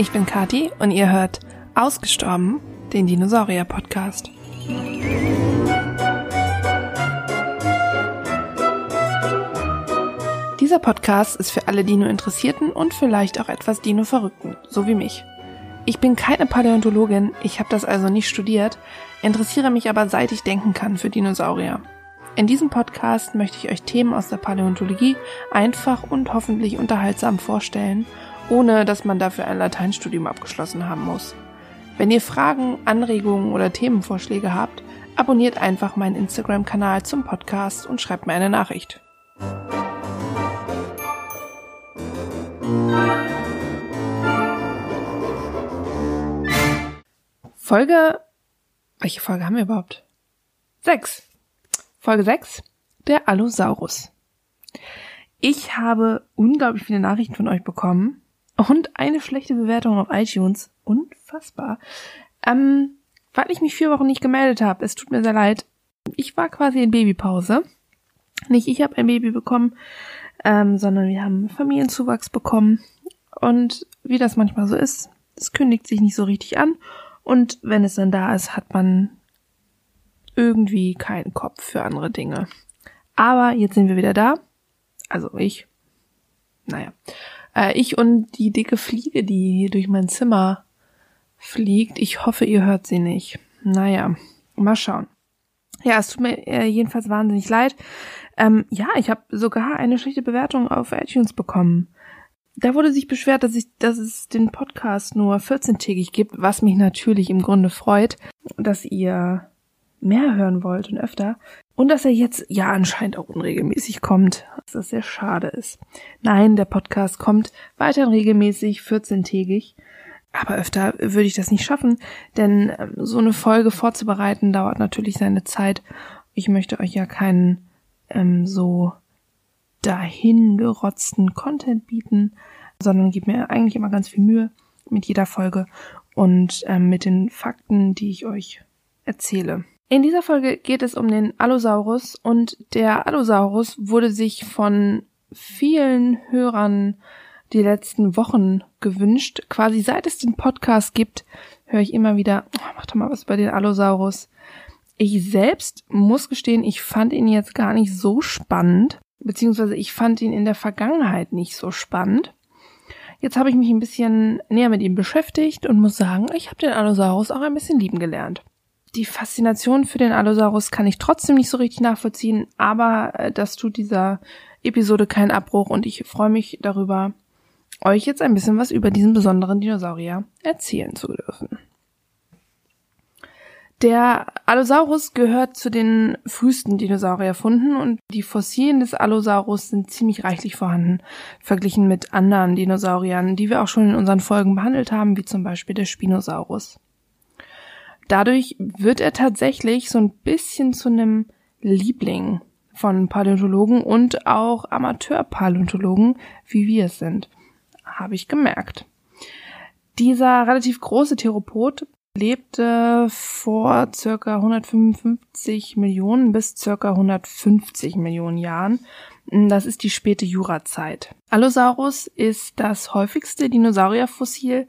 ich bin Kati und ihr hört Ausgestorben, den Dinosaurier-Podcast. Dieser Podcast ist für alle Dino-Interessierten und vielleicht auch etwas Dino-Verrückten, so wie mich. Ich bin keine Paläontologin, ich habe das also nicht studiert, interessiere mich aber seit ich denken kann für Dinosaurier. In diesem Podcast möchte ich euch Themen aus der Paläontologie einfach und hoffentlich unterhaltsam vorstellen, ohne dass man dafür ein Lateinstudium abgeschlossen haben muss. Wenn ihr Fragen, Anregungen oder Themenvorschläge habt, abonniert einfach meinen Instagram-Kanal zum Podcast und schreibt mir eine Nachricht. Folge. Welche Folge haben wir überhaupt? Sechs. Folge 6, der Allosaurus. Ich habe unglaublich viele Nachrichten von euch bekommen und eine schlechte Bewertung auf iTunes. Unfassbar. Ähm, weil ich mich vier Wochen nicht gemeldet habe. Es tut mir sehr leid. Ich war quasi in Babypause. Nicht ich habe ein Baby bekommen, ähm, sondern wir haben Familienzuwachs bekommen. Und wie das manchmal so ist, es kündigt sich nicht so richtig an. Und wenn es dann da ist, hat man irgendwie keinen Kopf für andere Dinge. Aber jetzt sind wir wieder da. Also ich. Naja. Äh, ich und die dicke Fliege, die hier durch mein Zimmer fliegt. Ich hoffe, ihr hört sie nicht. Naja, mal schauen. Ja, es tut mir äh, jedenfalls wahnsinnig leid. Ähm, ja, ich habe sogar eine schlechte Bewertung auf iTunes bekommen. Da wurde sich beschwert, dass ich, dass es den Podcast nur 14-tägig gibt, was mich natürlich im Grunde freut, dass ihr mehr hören wollt und öfter. Und dass er jetzt ja anscheinend auch unregelmäßig kommt, was das sehr schade ist. Nein, der Podcast kommt weiterhin regelmäßig, 14-tägig. Aber öfter würde ich das nicht schaffen, denn ähm, so eine Folge vorzubereiten dauert natürlich seine Zeit. Ich möchte euch ja keinen ähm, so dahingerotzten Content bieten, sondern gebe mir eigentlich immer ganz viel Mühe mit jeder Folge und ähm, mit den Fakten, die ich euch erzähle. In dieser Folge geht es um den Allosaurus und der Allosaurus wurde sich von vielen Hörern die letzten Wochen gewünscht. Quasi seit es den Podcast gibt, höre ich immer wieder, oh, mach doch mal was über den Allosaurus. Ich selbst muss gestehen, ich fand ihn jetzt gar nicht so spannend, beziehungsweise ich fand ihn in der Vergangenheit nicht so spannend. Jetzt habe ich mich ein bisschen näher mit ihm beschäftigt und muss sagen, ich habe den Allosaurus auch ein bisschen lieben gelernt die Faszination für den Allosaurus kann ich trotzdem nicht so richtig nachvollziehen, aber äh, das tut dieser Episode keinen Abbruch und ich freue mich darüber, euch jetzt ein bisschen was über diesen besonderen Dinosaurier erzählen zu dürfen. Der Allosaurus gehört zu den frühesten Dinosaurierfunden und die Fossilien des Allosaurus sind ziemlich reichlich vorhanden, verglichen mit anderen Dinosauriern, die wir auch schon in unseren Folgen behandelt haben, wie zum Beispiel der Spinosaurus. Dadurch wird er tatsächlich so ein bisschen zu einem Liebling von Paläontologen und auch Amateurpaläontologen, wie wir es sind. Habe ich gemerkt. Dieser relativ große Theropod lebte vor circa 155 Millionen bis circa 150 Millionen Jahren. Das ist die späte Jurazeit. Allosaurus ist das häufigste Dinosaurierfossil,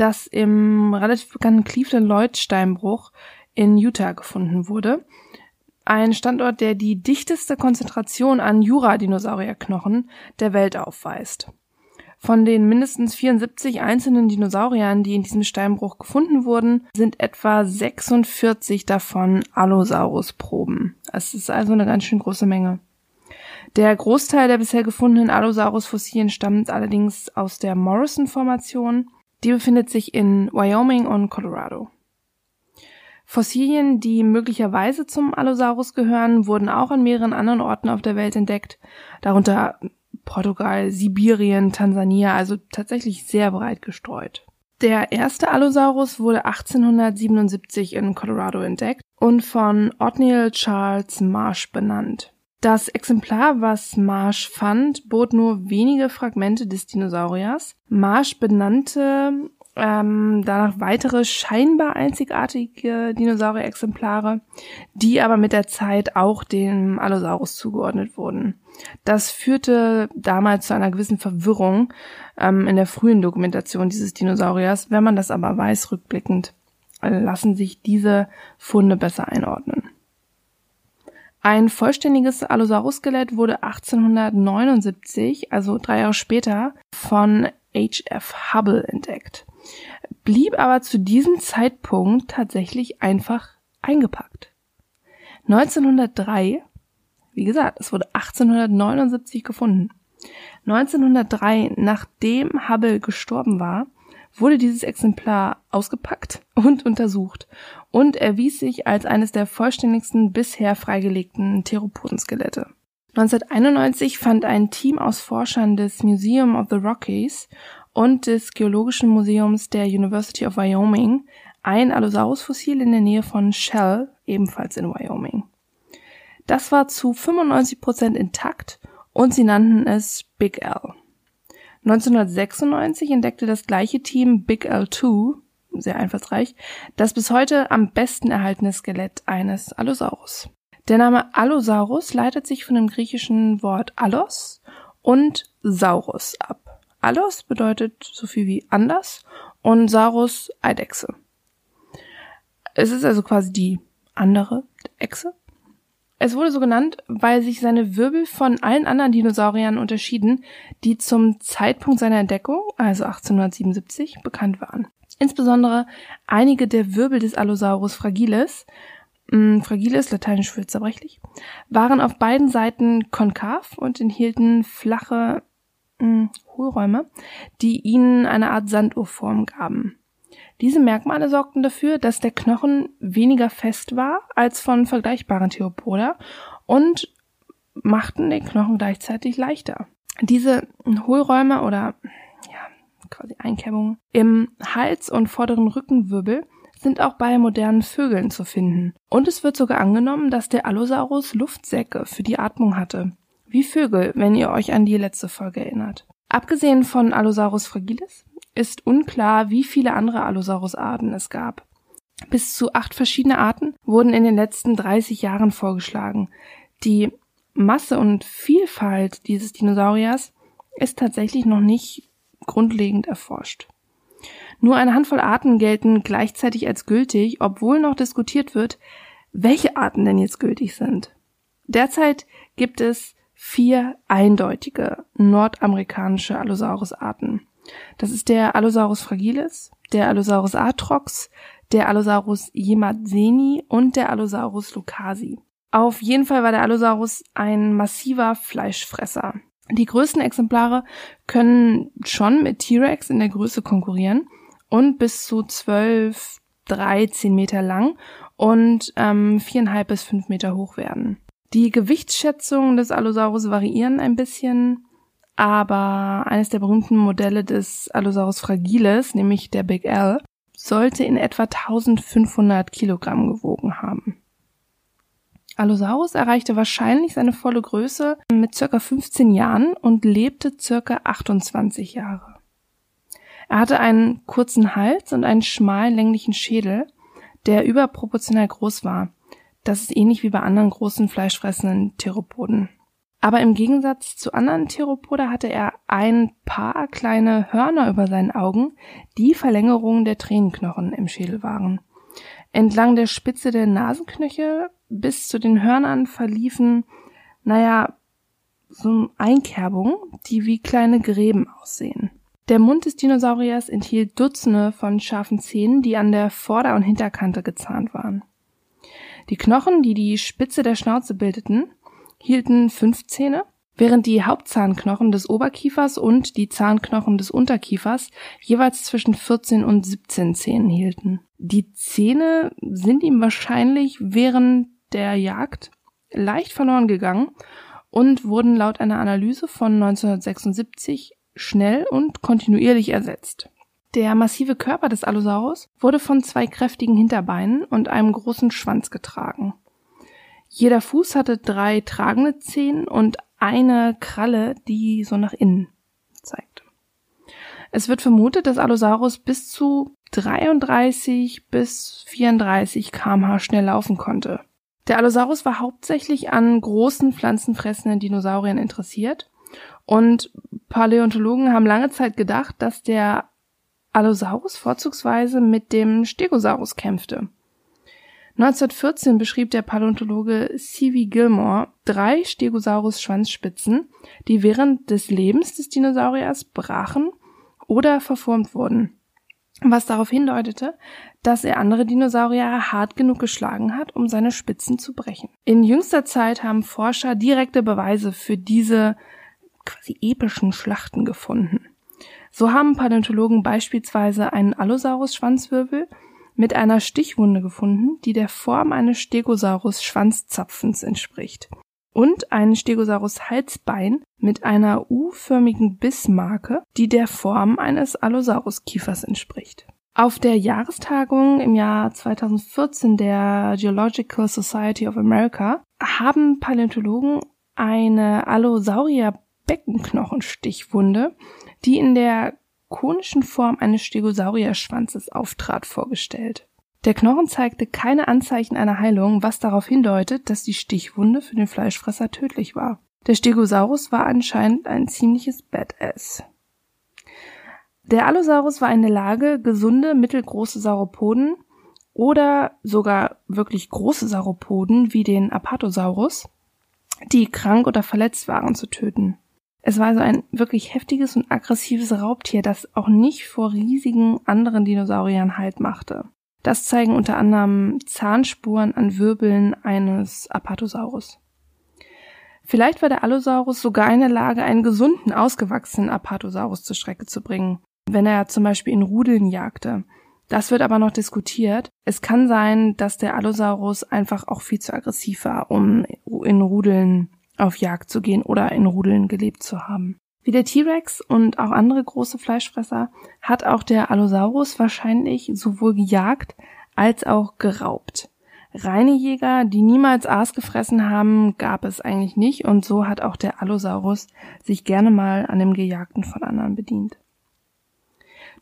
das im relativ bekannten Cleveland Lloyd Steinbruch in Utah gefunden wurde. Ein Standort, der die dichteste Konzentration an Jura-Dinosaurierknochen der Welt aufweist. Von den mindestens 74 einzelnen Dinosauriern, die in diesem Steinbruch gefunden wurden, sind etwa 46 davon Allosaurus-Proben. Es ist also eine ganz schön große Menge. Der Großteil der bisher gefundenen Allosaurus-Fossilien stammt allerdings aus der Morrison-Formation die befindet sich in Wyoming und Colorado. Fossilien, die möglicherweise zum Allosaurus gehören, wurden auch an mehreren anderen Orten auf der Welt entdeckt, darunter Portugal, Sibirien, Tansania, also tatsächlich sehr breit gestreut. Der erste Allosaurus wurde 1877 in Colorado entdeckt und von Othniel Charles Marsh benannt. Das Exemplar, was Marsh fand, bot nur wenige Fragmente des Dinosauriers. Marsh benannte ähm, danach weitere scheinbar einzigartige Dinosaurier-Exemplare, die aber mit der Zeit auch dem Allosaurus zugeordnet wurden. Das führte damals zu einer gewissen Verwirrung ähm, in der frühen Dokumentation dieses Dinosauriers. Wenn man das aber weiß, rückblickend, lassen sich diese Funde besser einordnen. Ein vollständiges Allosaurus-Skelett wurde 1879, also drei Jahre später, von H.F. Hubble entdeckt, blieb aber zu diesem Zeitpunkt tatsächlich einfach eingepackt. 1903, wie gesagt, es wurde 1879 gefunden. 1903, nachdem Hubble gestorben war, wurde dieses Exemplar ausgepackt und untersucht und erwies sich als eines der vollständigsten bisher freigelegten Theropodenskelette. 1991 fand ein Team aus Forschern des Museum of the Rockies und des Geologischen Museums der University of Wyoming ein Allosaurus-Fossil in der Nähe von Shell, ebenfalls in Wyoming. Das war zu 95 Prozent intakt und sie nannten es Big L. 1996 entdeckte das gleiche Team Big L2, sehr einfallsreich, das bis heute am besten erhaltene Skelett eines Allosaurus. Der Name Allosaurus leitet sich von dem griechischen Wort allos und Saurus ab. Allos bedeutet so viel wie anders und Saurus Eidechse. Es ist also quasi die andere Echse. Es wurde so genannt, weil sich seine Wirbel von allen anderen Dinosauriern unterschieden, die zum Zeitpunkt seiner Entdeckung, also 1877, bekannt waren. Insbesondere einige der Wirbel des Allosaurus fragilis, mh, hm, fragilis, lateinisch für zerbrechlich, waren auf beiden Seiten konkav und enthielten flache mh, hm, Hohlräume, die ihnen eine Art Sanduhrform gaben. Diese Merkmale sorgten dafür, dass der Knochen weniger fest war als von vergleichbaren Theropoda und machten den Knochen gleichzeitig leichter. Diese Hohlräume oder ja, quasi Einkerbungen im Hals und vorderen Rückenwirbel sind auch bei modernen Vögeln zu finden. Und es wird sogar angenommen, dass der Allosaurus Luftsäcke für die Atmung hatte. Wie Vögel, wenn ihr euch an die letzte Folge erinnert. Abgesehen von Allosaurus fragilis ist unklar, wie viele andere Allosaurus-Arten es gab. Bis zu acht verschiedene Arten wurden in den letzten 30 Jahren vorgeschlagen. Die Masse und Vielfalt dieses Dinosauriers ist tatsächlich noch nicht grundlegend erforscht. Nur eine Handvoll Arten gelten gleichzeitig als gültig, obwohl noch diskutiert wird, welche Arten denn jetzt gültig sind. Derzeit gibt es vier eindeutige nordamerikanische Allosaurus-Arten. Das ist der Allosaurus fragilis, der Allosaurus atrox, der Allosaurus jemadseni und der Allosaurus lucasi. Auf jeden Fall war der Allosaurus ein massiver Fleischfresser. Die größten Exemplare können schon mit T-Rex in der Größe konkurrieren und bis zu 12, 13 Meter lang und ähm, viereinhalb bis fünf Meter hoch werden. Die Gewichtsschätzungen des Allosaurus variieren ein bisschen aber eines der berühmten Modelle des Allosaurus fragilis, nämlich der Big L, sollte in etwa 1500 Kilogramm gewogen haben. Allosaurus erreichte wahrscheinlich seine volle Größe mit circa 15 Jahren und lebte circa 28 Jahre. Er hatte einen kurzen Hals und einen schmalen länglichen Schädel, der überproportional groß war. Das ist ähnlich wie bei anderen großen fleischfressenden Theropoden. Aber im Gegensatz zu anderen Theropoda hatte er ein paar kleine Hörner über seinen Augen, die Verlängerungen der Tränenknochen im Schädel waren. Entlang der Spitze der Nasenknöchel bis zu den Hörnern verliefen, naja, so Einkerbungen, die wie kleine Gräben aussehen. Der Mund des Dinosauriers enthielt Dutzende von scharfen Zähnen, die an der Vorder- und Hinterkante gezahnt waren. Die Knochen, die die Spitze der Schnauze bildeten, hielten fünf Zähne, während die Hauptzahnknochen des Oberkiefers und die Zahnknochen des Unterkiefers jeweils zwischen 14 und 17 Zähnen hielten. Die Zähne sind ihm wahrscheinlich während der Jagd leicht verloren gegangen und wurden laut einer Analyse von 1976 schnell und kontinuierlich ersetzt. Der massive Körper des Allosaurus wurde von zwei kräftigen Hinterbeinen und einem großen Schwanz getragen. Jeder Fuß hatte drei tragende Zehen und eine Kralle, die so nach innen zeigte. Es wird vermutet, dass Allosaurus bis zu 33 bis 34 kmh schnell laufen konnte. Der Allosaurus war hauptsächlich an großen pflanzenfressenden Dinosauriern interessiert und Paläontologen haben lange Zeit gedacht, dass der Allosaurus vorzugsweise mit dem Stegosaurus kämpfte. 1914 beschrieb der Paläontologe C.V. Gilmore drei Stegosaurus-Schwanzspitzen, die während des Lebens des Dinosauriers brachen oder verformt wurden, was darauf hindeutete, dass er andere Dinosaurier hart genug geschlagen hat, um seine Spitzen zu brechen. In jüngster Zeit haben Forscher direkte Beweise für diese quasi epischen Schlachten gefunden. So haben Paläontologen beispielsweise einen Allosaurus-Schwanzwirbel mit einer Stichwunde gefunden, die der Form eines Stegosaurus-Schwanzzapfens entspricht. Und einen Stegosaurus-Halsbein mit einer U-förmigen Bissmarke, die der Form eines Allosaurus-Kiefers entspricht. Auf der Jahrestagung im Jahr 2014 der Geological Society of America haben Paläontologen eine Allosaurier-Beckenknochenstichwunde, die in der konischen Form eines Stegosaurierschwanzes auftrat, vorgestellt. Der Knochen zeigte keine Anzeichen einer Heilung, was darauf hindeutet, dass die Stichwunde für den Fleischfresser tödlich war. Der Stegosaurus war anscheinend ein ziemliches Badass. Der Allosaurus war in der Lage, gesunde, mittelgroße Sauropoden oder sogar wirklich große Sauropoden wie den Apatosaurus, die krank oder verletzt waren, zu töten. Es war also ein wirklich heftiges und aggressives Raubtier, das auch nicht vor riesigen anderen Dinosauriern Halt machte. Das zeigen unter anderem Zahnspuren an Wirbeln eines Apatosaurus. Vielleicht war der Allosaurus sogar in der Lage, einen gesunden, ausgewachsenen Apatosaurus zur Strecke zu bringen, wenn er zum Beispiel in Rudeln jagte. Das wird aber noch diskutiert. Es kann sein, dass der Allosaurus einfach auch viel zu aggressiv war, um in Rudeln auf Jagd zu gehen oder in Rudeln gelebt zu haben. Wie der T-Rex und auch andere große Fleischfresser hat auch der Allosaurus wahrscheinlich sowohl gejagt als auch geraubt. Reine Jäger, die niemals Aas gefressen haben, gab es eigentlich nicht und so hat auch der Allosaurus sich gerne mal an dem Gejagten von anderen bedient.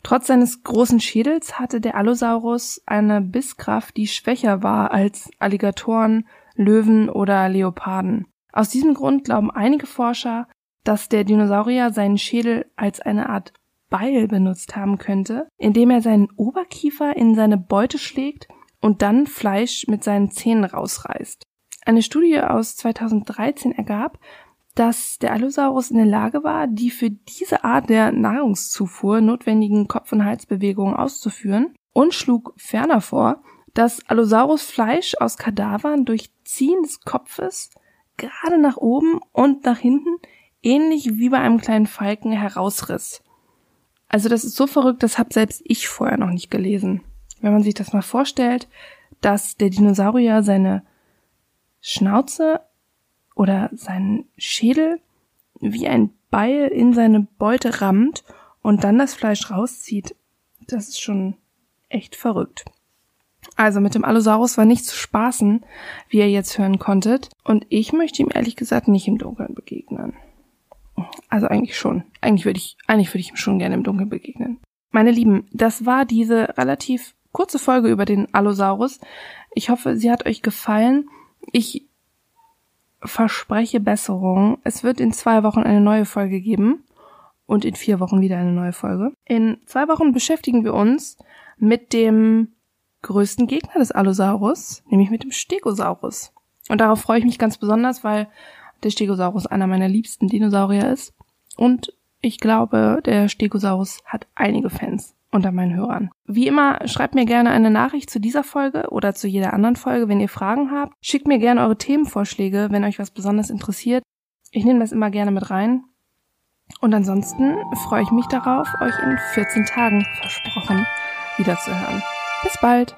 Trotz seines großen Schädels hatte der Allosaurus eine Bisskraft, die schwächer war als Alligatoren, Löwen oder Leoparden. Aus diesem Grund glauben einige Forscher, dass der Dinosaurier seinen Schädel als eine Art Beil benutzt haben könnte, indem er seinen Oberkiefer in seine Beute schlägt und dann Fleisch mit seinen Zähnen rausreißt. Eine Studie aus 2013 ergab, dass der Allosaurus in der Lage war, die für diese Art der Nahrungszufuhr notwendigen Kopf- und Halsbewegungen auszuführen und schlug ferner vor, dass Allosaurus Fleisch aus Kadavern durch Ziehen des Kopfes gerade nach oben und nach hinten, ähnlich wie bei einem kleinen Falken, herausriss. Also das ist so verrückt, das habe selbst ich vorher noch nicht gelesen. Wenn man sich das mal vorstellt, dass der Dinosaurier seine Schnauze oder seinen Schädel wie ein Beil in seine Beute rammt und dann das Fleisch rauszieht, das ist schon echt verrückt. Also mit dem Allosaurus war nicht zu spaßen, wie ihr jetzt hören konntet. Und ich möchte ihm ehrlich gesagt nicht im Dunkeln begegnen. Also eigentlich schon. Eigentlich würde ich, eigentlich würde ich ihm schon gerne im Dunkeln begegnen. Meine Lieben, das war diese relativ kurze Folge über den Allosaurus. Ich hoffe, sie hat euch gefallen. Ich verspreche Besserung. Es wird in zwei Wochen eine neue Folge geben und in vier Wochen wieder eine neue Folge. In zwei Wochen beschäftigen wir uns mit dem größten Gegner des Allosaurus, nämlich mit dem Stegosaurus. Und darauf freue ich mich ganz besonders, weil der Stegosaurus einer meiner liebsten Dinosaurier ist. Und ich glaube, der Stegosaurus hat einige Fans unter meinen Hörern. Wie immer, schreibt mir gerne eine Nachricht zu dieser Folge oder zu jeder anderen Folge, wenn ihr Fragen habt. Schickt mir gerne eure Themenvorschläge, wenn euch was besonders interessiert. Ich nehme das immer gerne mit rein. Und ansonsten freue ich mich darauf, euch in 14 Tagen versprochen wiederzuhören. Bis bald!